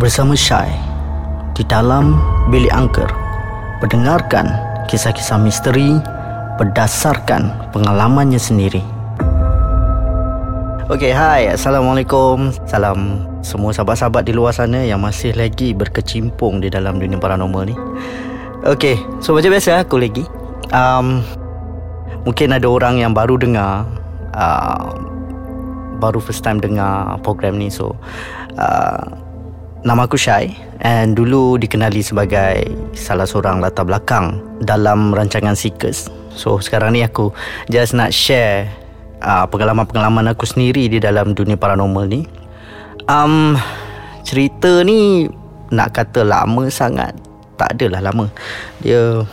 bersama Syai di dalam bilik angker mendengarkan kisah-kisah misteri berdasarkan pengalamannya sendiri. Okey, hai. Assalamualaikum. Salam semua sahabat-sahabat di luar sana yang masih lagi berkecimpung di dalam dunia paranormal ni. Okey, so macam biasa aku lagi. Um, mungkin ada orang yang baru dengar uh, baru first time dengar program ni so uh, Nama aku Syai and dulu dikenali sebagai salah seorang latar belakang dalam rancangan Seekers. So sekarang ni aku just nak share uh, pengalaman-pengalaman aku sendiri di dalam dunia paranormal ni. Um, cerita ni nak kata lama sangat. Tak adalah lama. Dia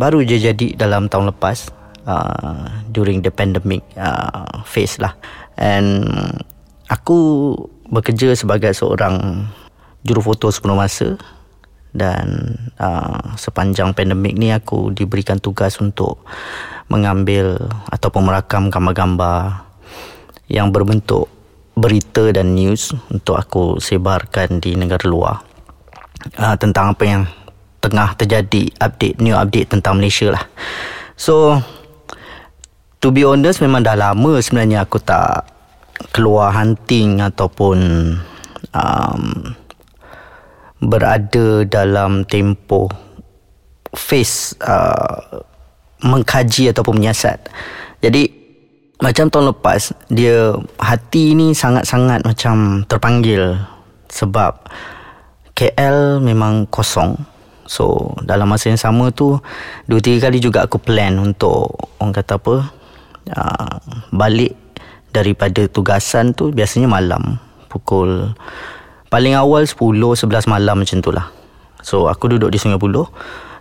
baru je jadi dalam tahun lepas uh, during the pandemic uh, phase lah. And aku bekerja sebagai seorang jurufoto sepenuh masa dan uh, sepanjang pandemik ni aku diberikan tugas untuk mengambil ataupun merakam gambar-gambar yang berbentuk berita dan news untuk aku sebarkan di negara luar. Uh, tentang apa yang tengah terjadi update new update tentang Malaysia lah. So to be honest memang dah lama sebenarnya aku tak keluar hunting ataupun um, berada dalam tempoh face uh, mengkaji ataupun menyiasat. Jadi macam tahun lepas dia hati ni sangat-sangat macam terpanggil sebab KL memang kosong. So dalam masa yang sama tu dua tiga kali juga aku plan untuk orang kata apa uh, balik daripada tugasan tu biasanya malam pukul paling awal 10 11 malam macam tu lah. So aku duduk di Sungai Buloh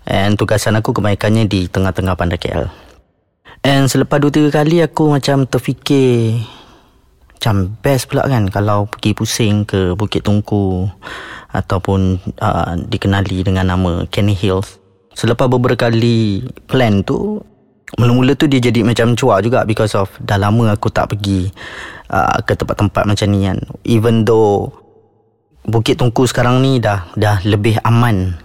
and tugasan aku kebanyakannya di tengah-tengah Bandar KL. And selepas 2 3 kali aku macam terfikir macam best pula kan kalau pergi pusing ke Bukit Tungku ataupun uh, dikenali dengan nama Kenny Hills. Selepas beberapa kali plan tu Mula-mula tu dia jadi macam cuak juga because of dah lama aku tak pergi uh, ke tempat-tempat macam ni kan. Even though Bukit Tungku sekarang ni dah dah lebih aman.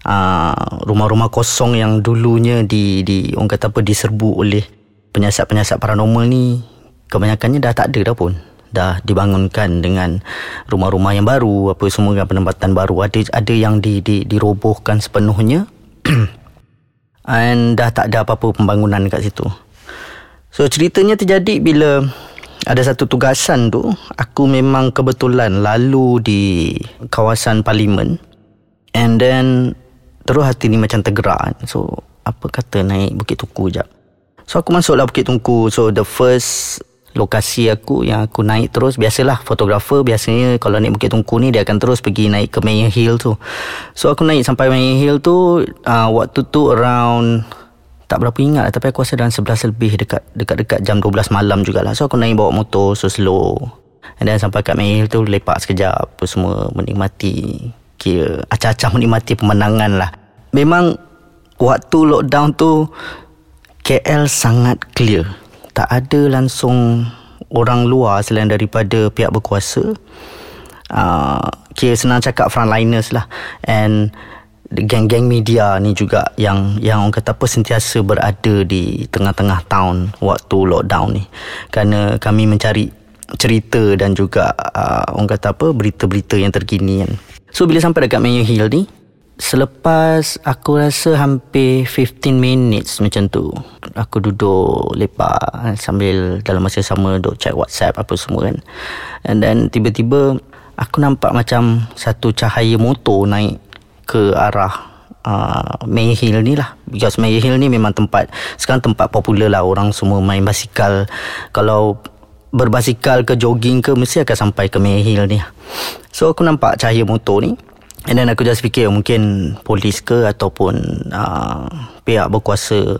Uh, rumah-rumah kosong yang dulunya di di orang kata apa diserbu oleh penyiasat-penyiasat paranormal ni kebanyakannya dah tak ada dah pun. Dah dibangunkan dengan rumah-rumah yang baru apa semua kan penempatan baru ada ada yang di di dirobohkan sepenuhnya And dah tak ada apa-apa pembangunan kat situ. So ceritanya terjadi bila Ada satu tugasan tu Aku memang kebetulan lalu di kawasan parlimen. And then Terus hati ni macam tergerak. So apa kata naik Bukit Tuku jap. So aku masuklah Bukit Tungku. So the first lokasi aku yang aku naik terus. Biasalah fotografer biasanya kalau naik Bukit Tungku ni dia akan terus pergi naik ke Mayor Hill tu. So aku naik sampai Mayor Hill tu uh, waktu tu around tak berapa ingat lah, tapi aku rasa dalam 11 lebih dekat dekat-dekat jam 12 malam jugalah. So aku naik bawa motor so slow. And then sampai kat Mayor Hill tu lepak sekejap apa semua menikmati kira acah-acah menikmati pemandangan lah. Memang waktu lockdown tu KL sangat clear tak ada langsung orang luar selain daripada pihak berkuasa. Uh, kira senang cakap frontliners lah. And geng-geng media ni juga yang yang orang kata apa sentiasa berada di tengah-tengah town waktu lockdown ni. Kerana kami mencari cerita dan juga uh, orang kata apa berita-berita yang terkini kan. So bila sampai dekat Mayor Hill ni Selepas aku rasa hampir 15 minutes macam tu Aku duduk lepak sambil dalam masa sama duduk check whatsapp apa semua kan. And then tiba-tiba aku nampak macam satu cahaya motor naik ke arah uh, May Hill ni lah. Because May Hill ni memang tempat Sekarang tempat popular lah orang semua main basikal. Kalau berbasikal ke jogging ke mesti akan sampai ke May Hill ni. So aku nampak cahaya motor ni And then aku just fikir mungkin polis ke ataupun uh, pihak berkuasa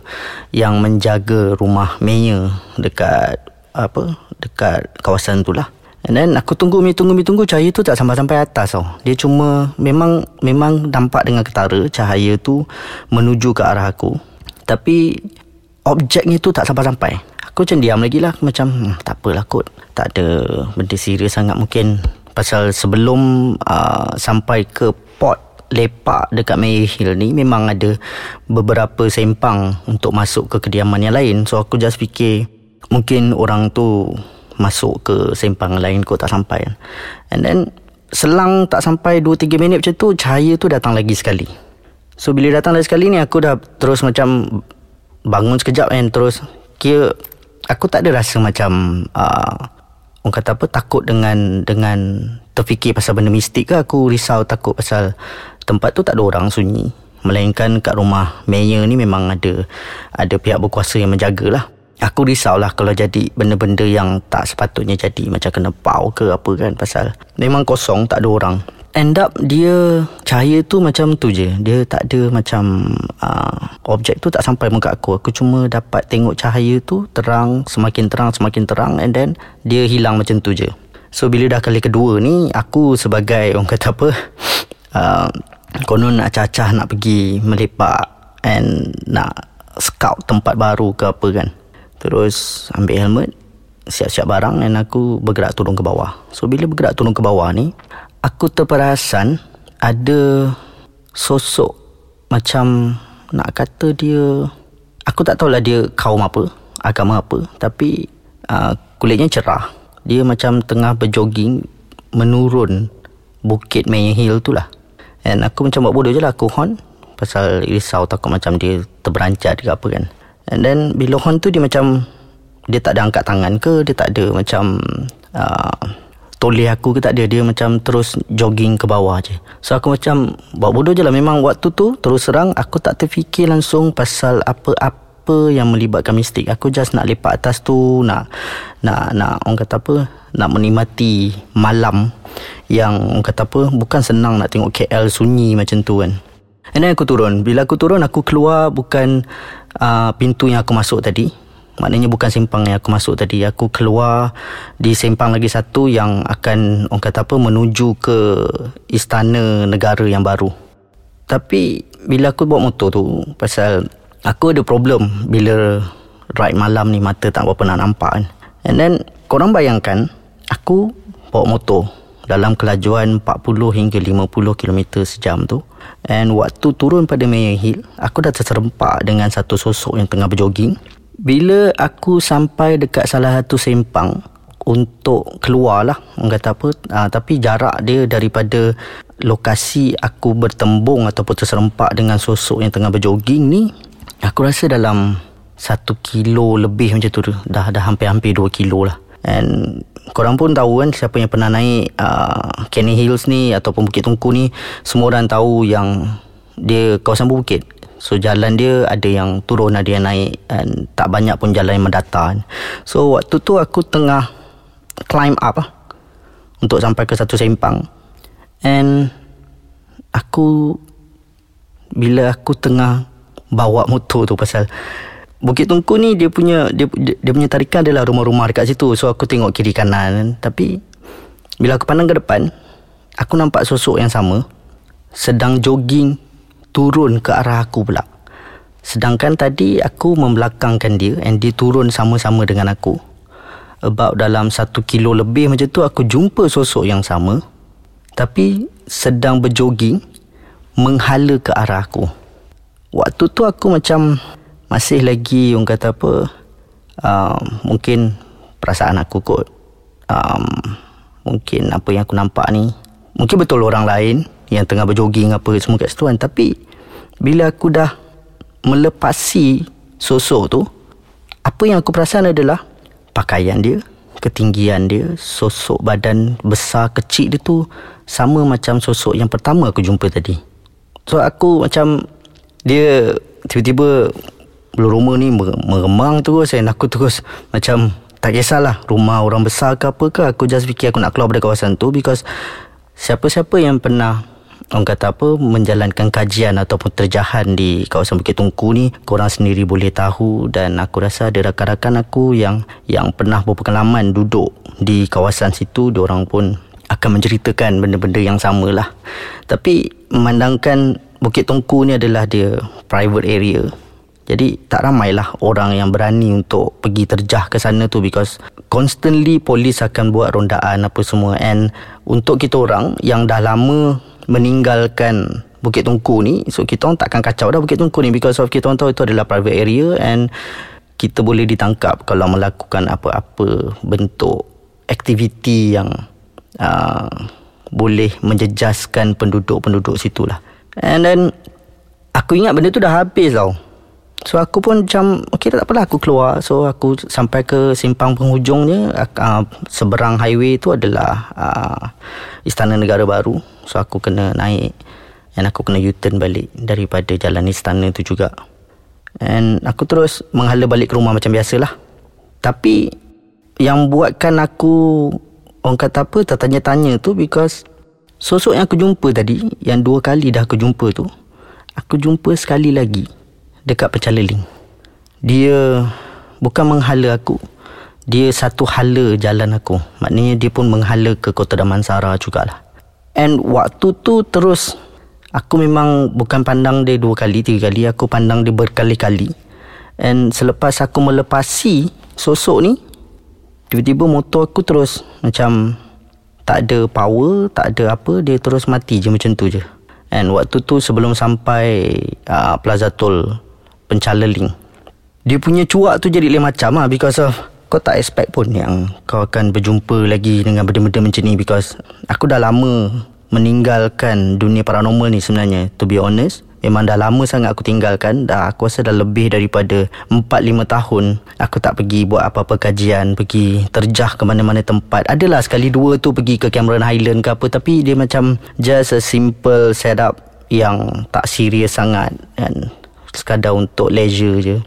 yang menjaga rumah mayor dekat apa dekat kawasan tu lah. And then aku tunggu mi tunggu mi tunggu cahaya tu tak sampai-sampai atas tau. Dia cuma memang memang nampak dengan ketara cahaya tu menuju ke arah aku. Tapi objeknya tu tak sampai-sampai. Aku macam diam lagi lah Macam hmm, tak apalah kot Tak ada benda serius sangat Mungkin Pasal sebelum uh, sampai ke port lepak dekat Mayer Hill ni memang ada beberapa sempang untuk masuk ke kediaman yang lain. So aku just fikir mungkin orang tu masuk ke sempang lain kot tak sampai. And then selang tak sampai 2-3 minit macam tu cahaya tu datang lagi sekali. So bila datang lagi sekali ni aku dah terus macam bangun sekejap kan terus kira aku tak ada rasa macam uh, orang kata apa takut dengan dengan terfikir pasal benda mistik ke? Aku risau takut pasal tempat tu tak ada orang sunyi. Melainkan kat rumah mayor ni memang ada ada pihak berkuasa yang menjaga lah aku risau lah kalau jadi benda-benda yang tak sepatutnya jadi. Macam kena pau ke apa kan pasal memang kosong tak ada orang end up dia cahaya tu macam tu je. Dia tak ada macam uh, objek tu tak sampai muka aku. Aku cuma dapat tengok cahaya tu terang semakin terang semakin terang and then dia hilang macam tu je. So bila dah kali kedua ni aku sebagai orang kata apa uh, konon nak cacah nak pergi melepak and nak scout tempat baru ke apa kan. Terus ambil helmet siap-siap barang dan aku bergerak turun ke bawah. So bila bergerak turun ke bawah ni aku terperasan ada sosok macam nak kata dia aku tak tahulah dia kaum apa agama apa tapi uh, kulitnya cerah. Dia macam tengah berjoging menurun bukit Mayer Hill tu lah. And aku macam buat bodoh je lah aku horn pasal risau takut macam dia terberancat ke apa kan. And then bila horn tu dia macam dia tak ada angkat tangan ke dia tak ada macam uh, toleh aku ke tak dia dia macam terus jogging ke bawah je. So aku macam buat bodoh je lah. Memang waktu tu terus serang aku tak terfikir langsung pasal apa-apa yang melibatkan mistik. Aku just nak lepak atas tu nak nak nak orang kata apa nak menikmati malam yang orang kata apa bukan senang nak tengok KL sunyi macam tu kan. And then aku turun. Bila aku turun Aku keluar bukan uh, Pintu yang aku masuk tadi Maknanya bukan simpang yang aku masuk tadi. Aku keluar di simpang lagi satu Yang akan orang kata apa Menuju ke istana negara yang baru. Tapi bila aku bawa motor tu Pasal aku ada problem Bila ride malam ni Mata tak berapa nak nampak kan. And then korang bayangkan Aku bawa motor dalam kelajuan 40 hingga 50 km sejam tu. And waktu turun pada Mayer Hill aku dah terserempak dengan satu sosok yang tengah berjoging bila aku sampai dekat salah satu sempang untuk keluar lah orang kata apa uh, tapi jarak dia daripada lokasi aku bertembung ataupun terserempak dengan sosok yang tengah berjoging ni aku rasa dalam satu kilo lebih macam tu dah dah hampir-hampir dua kilo lah. And korang pun tahu kan siapa yang pernah naik uh, Kenny Hills ni ataupun Bukit Tungku ni semua orang tahu yang dia kawasan bukit So jalan dia ada yang turun ada yang naik dan tak banyak pun jalan yang mendatar. So waktu tu aku tengah climb up lah untuk sampai ke satu sempang. And aku bila aku tengah bawa motor tu pasal Bukit Tungku ni dia punya dia, dia punya tarikan adalah rumah-rumah dekat situ. So aku tengok kiri kanan tapi bila aku pandang ke depan aku nampak sosok yang sama sedang jogging turun ke arah aku pula. Sedangkan tadi aku membelakangkan dia and dia turun sama-sama dengan aku. About dalam satu kilo lebih macam tu aku jumpa sosok yang sama. Tapi sedang berjoging menghala ke arah aku. Waktu tu aku macam masih lagi orang kata apa uh, mungkin perasaan aku kot um, mungkin apa yang aku nampak ni mungkin betul orang lain yang tengah berjoging apa semua kat situ kan. Tapi bila aku dah melepasi sosok tu apa yang aku perasan adalah pakaian dia ketinggian dia sosok badan besar kecil dia tu sama macam sosok yang pertama aku jumpa tadi. So aku macam dia tiba-tiba belum rumah ni meremang terus dan aku terus macam tak kisahlah rumah orang besar ke apa ke aku just fikir aku nak keluar dari kawasan tu because siapa-siapa yang pernah orang kata apa menjalankan kajian ataupun terjahan di kawasan Bukit Tungku ni korang sendiri boleh tahu dan aku rasa ada rakan-rakan aku yang yang pernah berpengalaman duduk di kawasan situ orang pun akan menceritakan benda-benda yang sama lah tapi memandangkan Bukit Tungku ni adalah dia private area. Jadi tak ramailah orang yang berani untuk pergi terjah ke sana tu because constantly polis akan buat rondaan apa semua. And untuk kita orang yang dah lama meninggalkan Bukit Tungku ni so kita orang takkan kacau dah Bukit Tungku ni because of kita orang tahu itu adalah private area and kita boleh ditangkap kalau melakukan apa-apa bentuk aktiviti yang uh, boleh menjejaskan penduduk-penduduk situ lah. And then aku ingat benda tu dah habis tau. So aku pun macam Okay tak apalah aku keluar. So aku sampai ke simpang penghujungnya uh, Seberang highway tu adalah uh, Istana Negara Baru. So aku kena naik And aku kena U-turn balik Daripada jalan istana tu juga. And aku terus menghala balik ke rumah macam biasalah. Tapi Yang buatkan aku Orang kata apa tertanya-tanya tu Because Sosok yang aku jumpa tadi Yang dua kali dah aku jumpa tu Aku jumpa sekali lagi dekat Pecaleling. Dia bukan menghala aku. Dia satu hala jalan aku. Maknanya dia pun menghala ke Kota Damansara jugalah. And waktu tu terus aku memang bukan pandang dia dua kali, tiga kali. Aku pandang dia berkali-kali. And selepas aku melepasi sosok ni, tiba-tiba motor aku terus macam tak ada power, tak ada apa. Dia terus mati je macam tu je. And waktu tu sebelum sampai uh, Plaza Tol pencaleling. Dia punya cuak tu jadi lain macam lah because of kau tak expect pun yang kau akan berjumpa lagi dengan benda-benda macam ni because aku dah lama meninggalkan dunia paranormal ni sebenarnya. To be honest memang dah lama sangat aku tinggalkan. Dah aku rasa dah lebih daripada 4-5 tahun aku tak pergi buat apa-apa kajian pergi terjah ke mana-mana tempat. Adalah sekali dua tu pergi ke Cameron Highland ke apa tapi dia macam just a simple setup yang tak serius sangat. Kan sekadar untuk leisure je.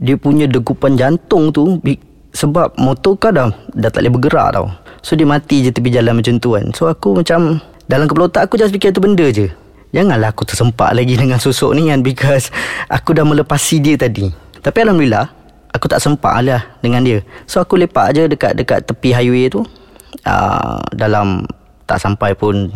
Dia punya degupan jantung tu sebab motor kan dah, dah tak boleh bergerak tau. So dia mati je tepi jalan macam tu kan. So aku macam dalam kepala otak aku just fikir tu benda je. Janganlah aku tersempak lagi dengan sosok ni kan because aku dah melepasi dia tadi. Tapi Alhamdulillah aku tak sempak lah dengan dia. So aku lepak je dekat dekat tepi highway tu. Uh, dalam tak sampai pun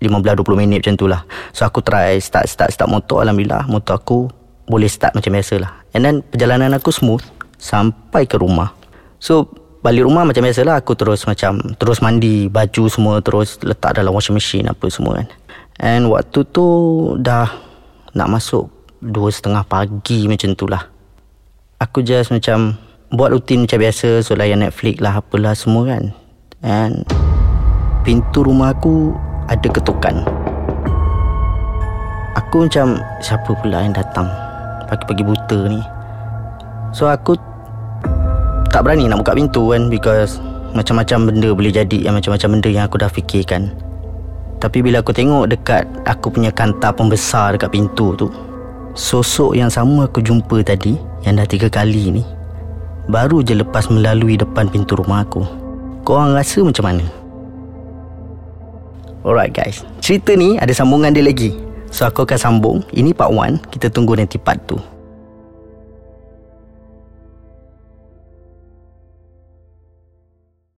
15-20 minit macam tu lah. So aku try start start start motor Alhamdulillah. Motor aku boleh start macam biasa lah And then perjalanan aku smooth Sampai ke rumah. So balik rumah macam biasa lah Aku terus macam Terus mandi baju semua Terus letak dalam washing machine apa semua kan. And waktu tu dah Nak masuk Dua setengah pagi macam tu lah Aku just macam Buat rutin macam biasa So layan Netflix lah apalah semua kan. And Pintu rumah aku Ada ketukan. Aku macam Siapa pula yang datang Pagi-pagi buta ni. So aku Tak berani nak buka pintu kan Because Macam-macam benda boleh jadi Yang macam-macam benda yang aku dah fikirkan. Tapi bila aku tengok dekat Aku punya kanta pembesar dekat pintu tu Sosok yang sama aku jumpa tadi Yang dah tiga kali ni Baru je lepas melalui depan pintu rumah aku. Korang rasa macam mana? Alright guys. Cerita ni ada sambungan dia lagi So aku akan sambung. Ini part 1 Kita tunggu nanti part 2